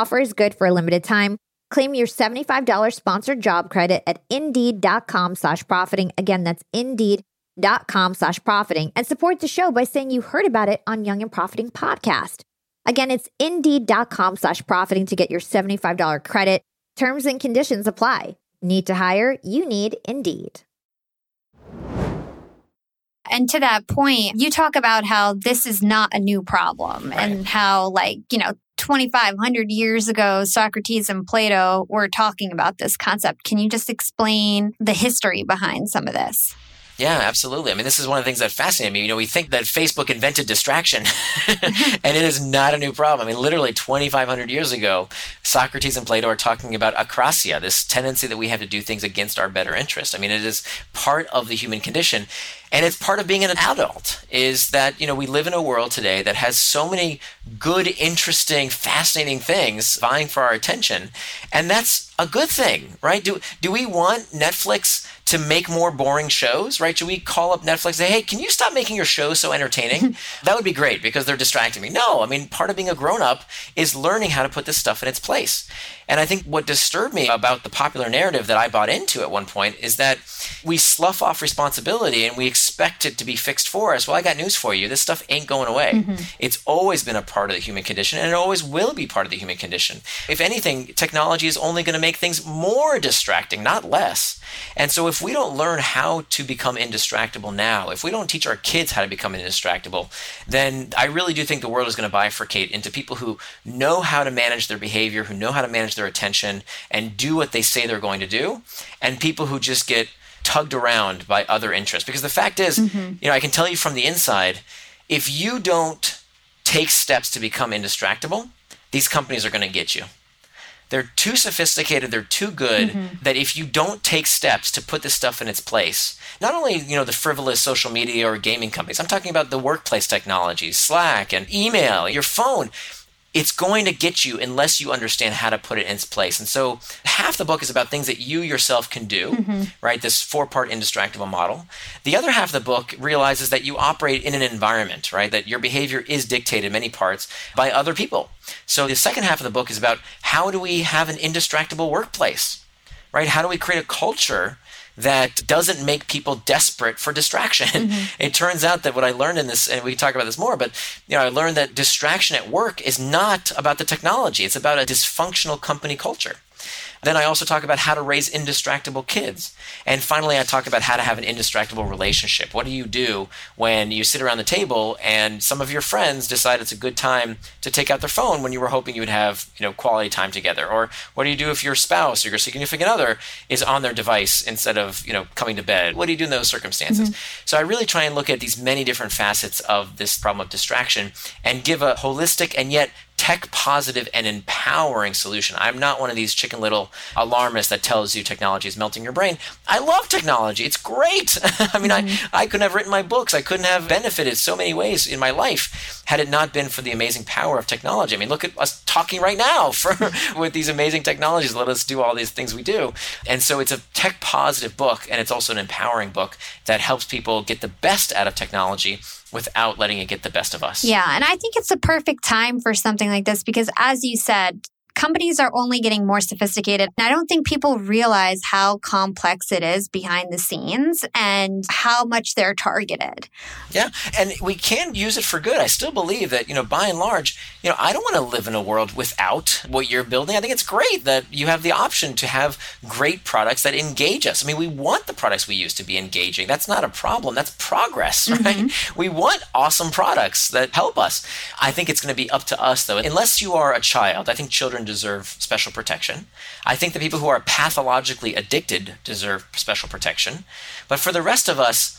Offer is good for a limited time. Claim your $75 sponsored job credit at indeed.com slash profiting. Again, that's indeed.com slash profiting and support the show by saying you heard about it on Young and Profiting podcast. Again, it's indeed.com slash profiting to get your $75 credit. Terms and conditions apply. Need to hire? You need Indeed. And to that point, you talk about how this is not a new problem right. and how, like, you know, 2,500 years ago, Socrates and Plato were talking about this concept. Can you just explain the history behind some of this? Yeah, absolutely. I mean, this is one of the things that fascinates me. You know, we think that Facebook invented distraction, and it is not a new problem. I mean, literally 2,500 years ago, Socrates and Plato are talking about akrasia, this tendency that we have to do things against our better interest. I mean, it is part of the human condition and it's part of being an adult is that you know we live in a world today that has so many good interesting fascinating things vying for our attention and that's a good thing right do do we want netflix to make more boring shows right? Should we call up netflix and say hey can you stop making your show so entertaining? That would be great because they're distracting me. No i mean part of being a grown-up is learning how to put this stuff in its place and I think what disturbed me about the popular narrative that I bought into at one point is that we slough off responsibility and we expect it to be fixed for us. Well, I got news for you. This stuff ain't going away. Mm-hmm. It's always been a part of the human condition and it always will be part of the human condition. If anything, technology is only going to make things more distracting, not less. And so if we don't learn how to become indistractable now, if we don't teach our kids how to become indistractable, then I really do think the world is going to bifurcate into people who know how to manage their behavior, who know how to manage their attention and do what they say they're going to do, and people who just get tugged around by other interests. Because the fact is, mm-hmm. you know, I can tell you from the inside, if you don't take steps to become indistractable, these companies are going to get you. They're too sophisticated, they're too good mm-hmm. that if you don't take steps to put this stuff in its place, not only, you know, the frivolous social media or gaming companies, I'm talking about the workplace technologies, Slack and email, your phone it's going to get you unless you understand how to put it in its place. And so half the book is about things that you yourself can do, mm-hmm. right? This four part indistractable model. The other half of the book realizes that you operate in an environment, right? That your behavior is dictated in many parts by other people. So the second half of the book is about how do we have an indistractable workplace, right? How do we create a culture that doesn't make people desperate for distraction. Mm-hmm. It turns out that what I learned in this, and we can talk about this more, but you know, I learned that distraction at work is not about the technology; it's about a dysfunctional company culture. Then I also talk about how to raise indistractable kids. And finally, I talk about how to have an indistractable relationship. What do you do when you sit around the table and some of your friends decide it's a good time to take out their phone when you were hoping you would have, you know, quality time together? Or what do you do if your spouse or your significant other is on their device instead of, you know, coming to bed? What do you do in those circumstances? Mm-hmm. So I really try and look at these many different facets of this problem of distraction and give a holistic and yet tech positive and empowering solution. I'm not one of these chicken little alarmists that tells you technology is melting your brain. I love technology. It's great. I mean, mm-hmm. I, I couldn't have written my books. I couldn't have benefited so many ways in my life had it not been for the amazing power of technology. I mean, look at us talking right now for with these amazing technologies. Let us do all these things we do. And so it's a tech positive book and it's also an empowering book that helps people get the best out of technology without letting it get the best of us. Yeah. And I think it's the perfect time for something like this because, as you said, companies are only getting more sophisticated. And I don't think people realize how complex it is behind the scenes and how much they're targeted. Yeah. And we can use it for good. I still believe that, you know, by and large, you know, I don't want to live in a world without what you're building. I think it's great that you have the option to have great products that engage us. I mean, we want the products we use to be engaging. That's not a problem. That's progress, right? Mm-hmm. We want awesome products that help us. I think it's going to be up to us, though. Unless you are a child, I think children deserve special protection. I think the people who are pathologically addicted deserve special protection. But for the rest of us,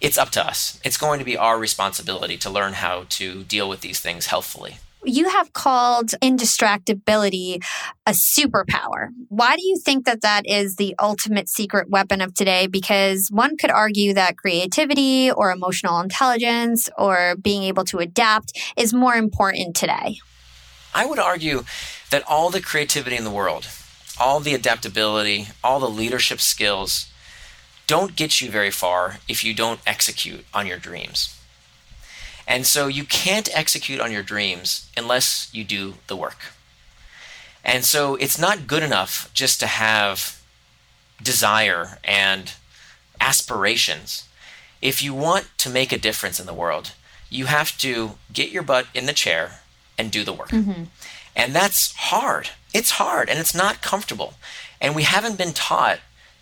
it's up to us. It's going to be our responsibility to learn how to deal with these things healthfully. You have called indistractability a superpower. Why do you think that that is the ultimate secret weapon of today? Because one could argue that creativity or emotional intelligence or being able to adapt is more important today. I would argue that all the creativity in the world all the adaptability, all the leadership skills don't get you very far if you don't execute on your dreams. And so you can't execute on your dreams unless you do the work. And so it's not good enough just to have desire and aspirations. If you want to make a difference in the world, you have to get your butt in the chair and do the work. Mm-hmm. And that's hard. It's hard and it's not comfortable. And we haven't been taught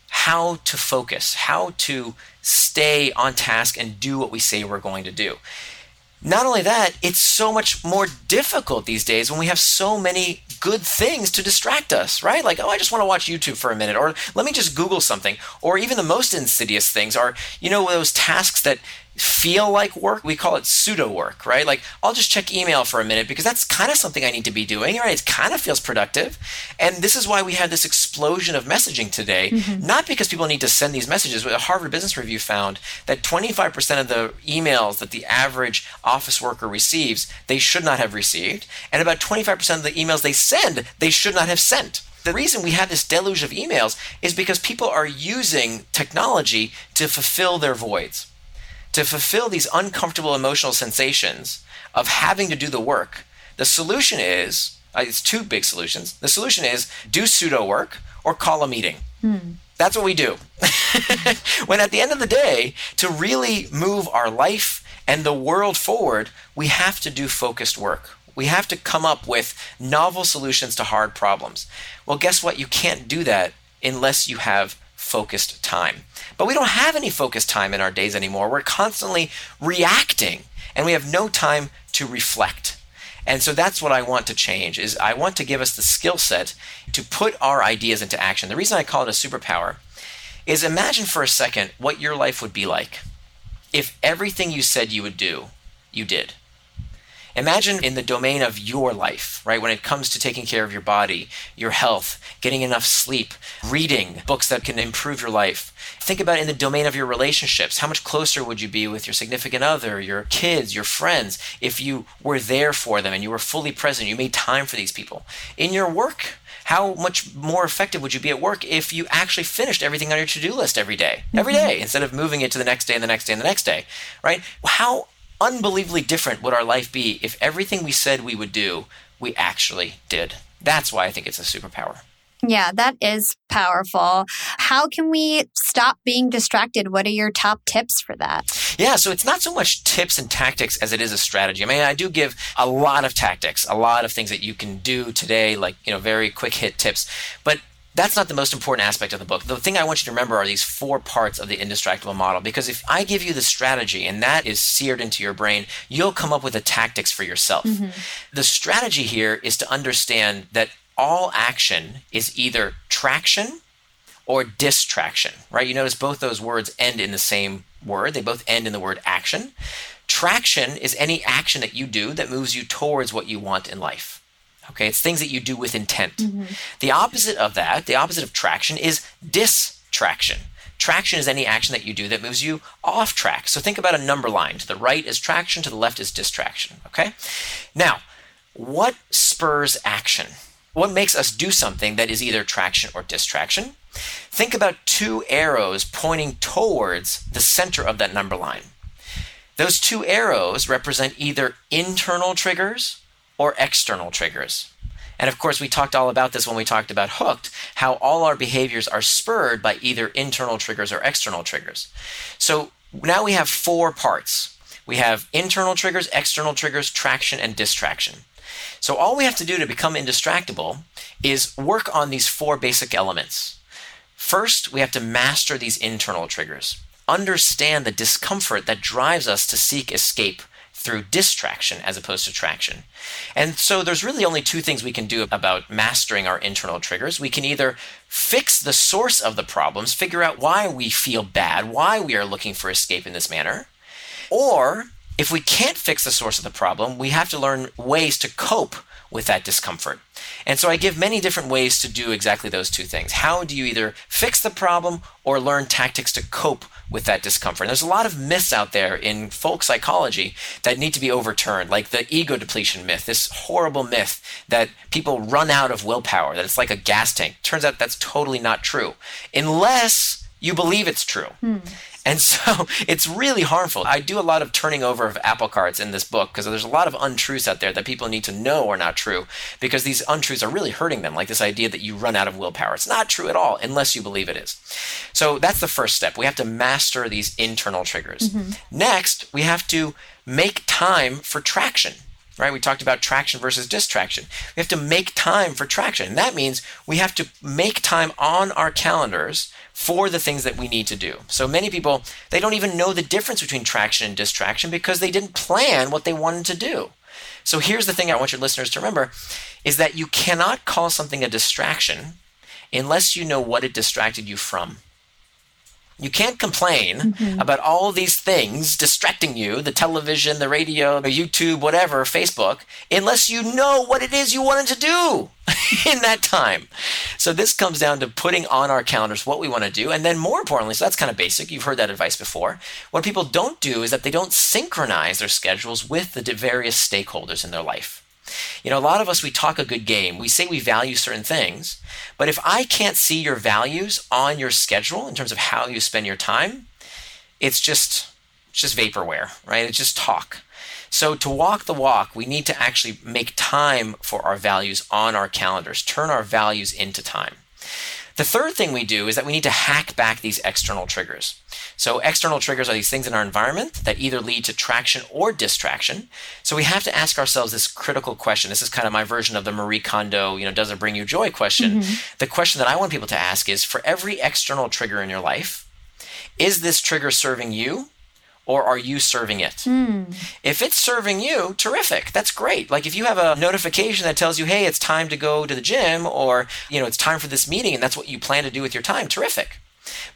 how to focus, how to stay on task and do what we say we're going to do. Not only that, it's so much more difficult these days when we have so many good things to distract us, right? Like, oh, I just want to watch YouTube for a minute, or let me just Google something. Or even the most insidious things are, you know, those tasks that feel like work. We call it pseudo work, right? Like, I'll just check email for a minute because that's kind of something I need to be doing, right? It kind of feels productive. And this is why we had this explosion of messaging today, mm-hmm. not because people need to send these messages. A Harvard Business Review found that 25% of the emails that the average office worker receives, they should not have received. And about 25% of the emails they send, they should not have sent. The reason we have this deluge of emails is because people are using technology to fulfill their voids to fulfill these uncomfortable emotional sensations of having to do the work, the solution is uh, it's two big solutions. The solution is do pseudo work or call a meeting. Hmm. That's what we do. when at the end of the day, to really move our life and the world forward, we have to do focused work. We have to come up with novel solutions to hard problems. Well, guess what? You can't do that unless you have focused time. But we don't have any focused time in our days anymore. We're constantly reacting and we have no time to reflect. And so that's what I want to change is I want to give us the skill set to put our ideas into action. The reason I call it a superpower is imagine for a second what your life would be like if everything you said you would do, you did. Imagine in the domain of your life, right? When it comes to taking care of your body, your health, getting enough sleep, reading books that can improve your life. Think about in the domain of your relationships. How much closer would you be with your significant other, your kids, your friends, if you were there for them and you were fully present, you made time for these people? In your work, how much more effective would you be at work if you actually finished everything on your to-do list every day every mm-hmm. instead of moving it to the next day and the next day and the next day right how unbelievably different would our life be if everything we said we would do, we actually did? That's why I think it's a superpower. Yeah, that is powerful. How can we stop being distracted? What are your top tips for that? Yeah, so it's not so much tips and tactics as it is a strategy. I mean, I do give a lot of tactics, a lot of things that you can do today, like, you know, very quick hit tips. But that's not the most important aspect of the book. The thing I want you to remember are these four parts of the indistractable model. Because if I give you the strategy and that is seared into your brain, you'll come up with the tactics for yourself. Mm-hmm. The strategy here is to understand that all action is either traction or distraction, right? You notice both those words end in the same word, they both end in the word action. Traction is any action that you do that moves you towards what you want in life. Okay, it's things that you do with intent. Mm-hmm. The opposite of that, the opposite of traction, is distraction. Traction is any action that you do that moves you off track. So think about a number line. To the right is traction, to the left is distraction. Okay? Now, what spurs action? What makes us do something that is either traction or distraction? Think about two arrows pointing towards the center of that number line. Those two arrows represent either internal triggers or external triggers. And of course, we talked all about this when we talked about hooked, how all our behaviors are spurred by either internal triggers or external triggers. So now we have four parts. We have internal triggers, external triggers, traction, and distraction. So all we have to do to become indistractable is work on these four basic elements. First, we have to master these internal triggers. Understand the discomfort that drives us to seek escape through distraction as opposed to traction. And so there's really only two things we can do about mastering our internal triggers. We can either fix the source of the problems, figure out why we feel bad, why we are looking for escape in this manner, or if we can't fix the source of the problem, we have to learn ways to cope with that discomfort. And so I give many different ways to do exactly those two things. How do you either fix the problem or learn tactics to cope with that discomfort? And there's a lot of myths out there in folk psychology that need to be overturned, like the ego depletion myth, this horrible myth that people run out of willpower, that it's like a gas tank. Turns out that's totally not true, unless you believe it's true. Hmm. And so it's really harmful. I do a lot of turning over of apple carts in this book because there's a lot of untruths out there that people need to know are not true because these untruths are really hurting them, like this idea that you run out of willpower. It's not true at all unless you believe it is. So that's the first step. We have to master these internal triggers. Mm-hmm. Next, we have to make time for traction right? We talked about traction versus distraction. We have to make time for traction. And that means we have to make time on our calendars for the things that we need to do. So many people, they don't even know the difference between traction and distraction because they didn't plan what they wanted to do. So here's the thing I want your listeners to remember is that you cannot call something a distraction unless you know what it distracted you from. You can't complain mm-hmm. about all these things distracting you the television, the radio, the YouTube, whatever, Facebook unless you know what it is you wanted to do in that time. So, this comes down to putting on our calendars what we want to do. And then, more importantly, so that's kind of basic. You've heard that advice before. What people don't do is that they don't synchronize their schedules with the various stakeholders in their life. You know, a lot of us, we talk a good game. We say we value certain things. But if I can't see your values on your schedule in terms of how you spend your time, it's just, it's just vaporware, right? It's just talk. So to walk the walk, we need to actually make time for our values on our calendars, turn our values into time. The third thing we do is that we need to hack back these external triggers. So, external triggers are these things in our environment that either lead to traction or distraction. So, we have to ask ourselves this critical question. This is kind of my version of the Marie Kondo, you know, does it bring you joy question. Mm-hmm. The question that I want people to ask is for every external trigger in your life, is this trigger serving you or are you serving it? Mm. If it's serving you, terrific. That's great. Like if you have a notification that tells you, "Hey, it's time to go to the gym," or you know, it's time for this meeting, and that's what you plan to do with your time, terrific.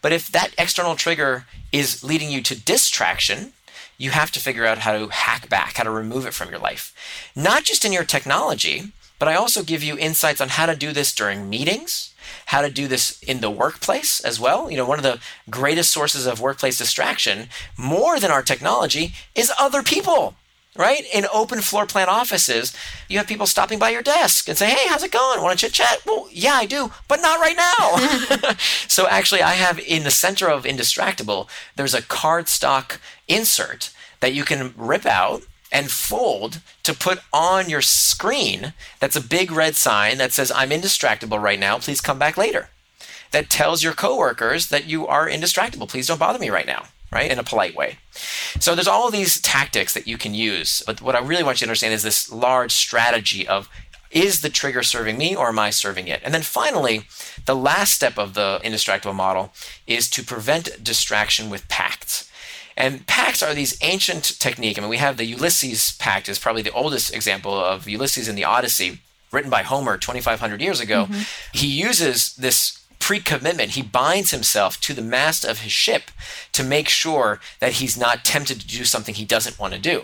But if that external trigger is leading you to distraction, you have to figure out how to hack back, how to remove it from your life. Not just in your technology, but I also give you insights on how to do this during meetings, how to do this in the workplace as well. You know, one of the greatest sources of workplace distraction, more than our technology, is other people. Right? In open floor plan offices, you have people stopping by your desk and say, Hey, how's it going? Want to chit chat? Well, yeah, I do, but not right now. so, actually, I have in the center of Indistractable, there's a cardstock insert that you can rip out and fold to put on your screen that's a big red sign that says i'm indistractable right now please come back later that tells your coworkers that you are indistractable please don't bother me right now right in a polite way so there's all these tactics that you can use but what i really want you to understand is this large strategy of is the trigger serving me or am I serving it? And then finally, the last step of the indistractable model is to prevent distraction with pacts. And pacts are these ancient technique. I mean, we have the Ulysses pact is probably the oldest example of Ulysses in the Odyssey, written by Homer 2,500 years ago. Mm-hmm. He uses this pre-commitment. He binds himself to the mast of his ship to make sure that he's not tempted to do something he doesn't want to do.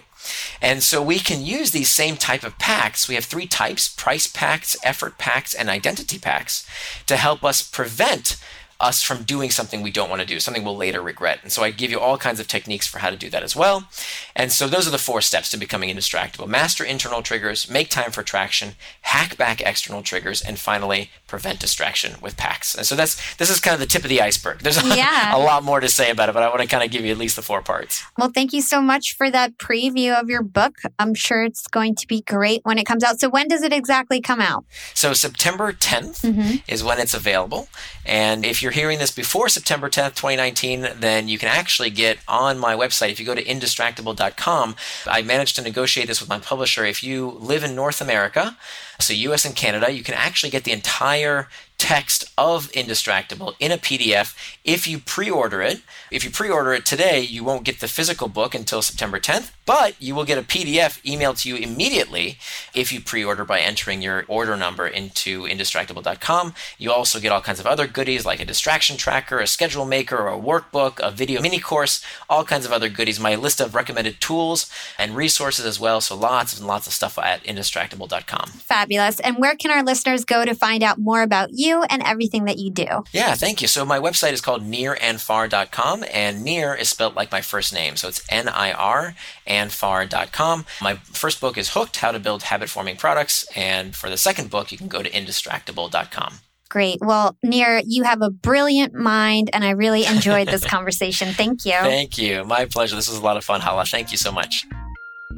And so we can use these same type of pacts. We have three types price pacts, effort pacts, and identity pacts to help us prevent us from doing something we don't want to do, something we'll later regret. And so I give you all kinds of techniques for how to do that as well. And so those are the four steps to becoming indistractable. Master internal triggers, make time for traction, hack back external triggers, and finally prevent distraction with pacts. And so that's this is kind of the tip of the iceberg. There's a, yeah. a lot more to say about it, but I want to kind of give you at least the four parts. Well, thank you so much for that preview of your book. I'm sure it's going to be great when it comes out. So when does it exactly come out? So September 10th mm-hmm. is when it's available. And if you're hearing this before September 10th, 2019, then you can actually get on my website. If you go to indistractable.com, I managed to negotiate this with my publisher. If you live in North America, so US and Canada, you can actually get the entire higher text of Indistractable in a PDF if you pre order it. If you pre order it today, you won't get the physical book until September 10th. But you will get a PDF emailed to you immediately if you pre order by entering your order number into indistractable.com. You also get all kinds of other goodies like a distraction tracker, a schedule maker, a workbook, a video mini course, all kinds of other goodies. My list of recommended tools and resources as well. So lots and lots of stuff at indistractable.com. Fabulous. And where can our listeners go to find out more about you and everything that you do? Yeah, thank you. So my website is called nirandfar.com, and near is spelled like my first name. So it's N I R and far.com. My first book is Hooked How to Build Habit Forming Products. And for the second book, you can go to indistractable.com. Great. Well, Nir, you have a brilliant mind, and I really enjoyed this conversation. Thank you. Thank you. My pleasure. This was a lot of fun, Hala. Thank you so much.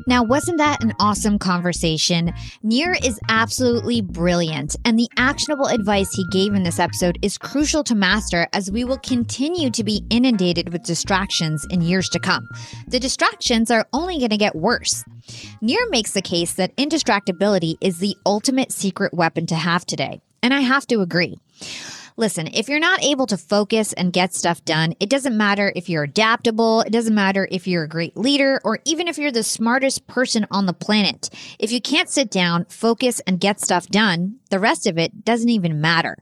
Now, wasn't that an awesome conversation? Nir is absolutely brilliant, and the actionable advice he gave in this episode is crucial to master as we will continue to be inundated with distractions in years to come. The distractions are only going to get worse. Nir makes the case that indistractability is the ultimate secret weapon to have today, and I have to agree. Listen, if you're not able to focus and get stuff done, it doesn't matter if you're adaptable, it doesn't matter if you're a great leader, or even if you're the smartest person on the planet. If you can't sit down, focus, and get stuff done, the rest of it doesn't even matter.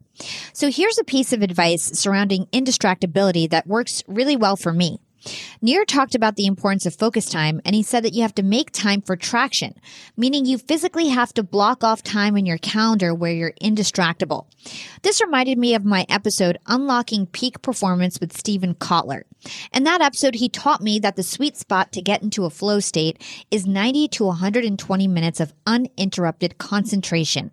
So here's a piece of advice surrounding indistractability that works really well for me. Nir talked about the importance of focus time, and he said that you have to make time for traction, meaning you physically have to block off time in your calendar where you're indistractable. This reminded me of my episode Unlocking Peak Performance with Steven Kotler. In that episode, he taught me that the sweet spot to get into a flow state is 90 to 120 minutes of uninterrupted concentration.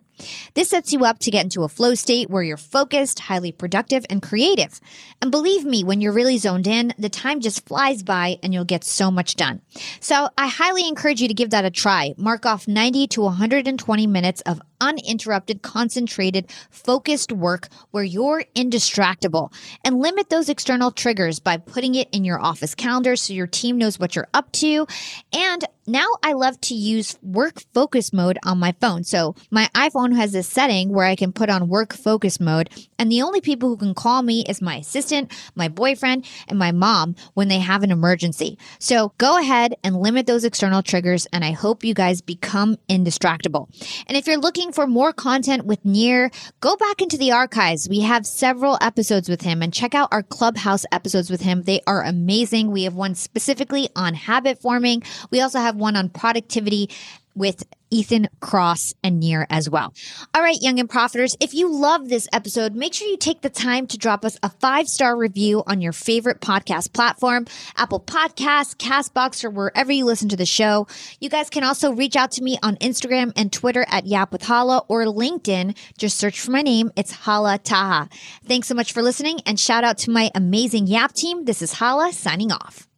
This sets you up to get into a flow state where you're focused, highly productive, and creative. And believe me, when you're really zoned in, the time just flies by and you'll get so much done. So I highly encourage you to give that a try. Mark off 90 to 120 minutes of uninterrupted, concentrated, focused work where you're indistractable and limit those external triggers by putting it in your office calendar so your team knows what you're up to. And now I love to use work focus mode on my phone. So my iPhone has this setting where I can put on work focus mode. And the only people who can call me is my assistant, my boyfriend, and my mom when they have an emergency. So go ahead and limit those external triggers. And I hope you guys become indistractable. And if you're looking for more content with Nir, go back into the archives. We have several episodes with him and check out our clubhouse episodes with him. They are amazing. We have one specifically on habit forming. We also have one on productivity with Ethan Kross and Nir as well. All right, young and profiters, if you love this episode, make sure you take the time to drop us a five star review on your favorite podcast platform, Apple Podcasts, Castbox, or wherever you listen to the show. You guys can also reach out to me on Instagram and Twitter at Yap with Hala or LinkedIn. Just search for my name. It's Hala Taha. Thanks so much for listening and shout out to my amazing Yap team. This is Hala signing off.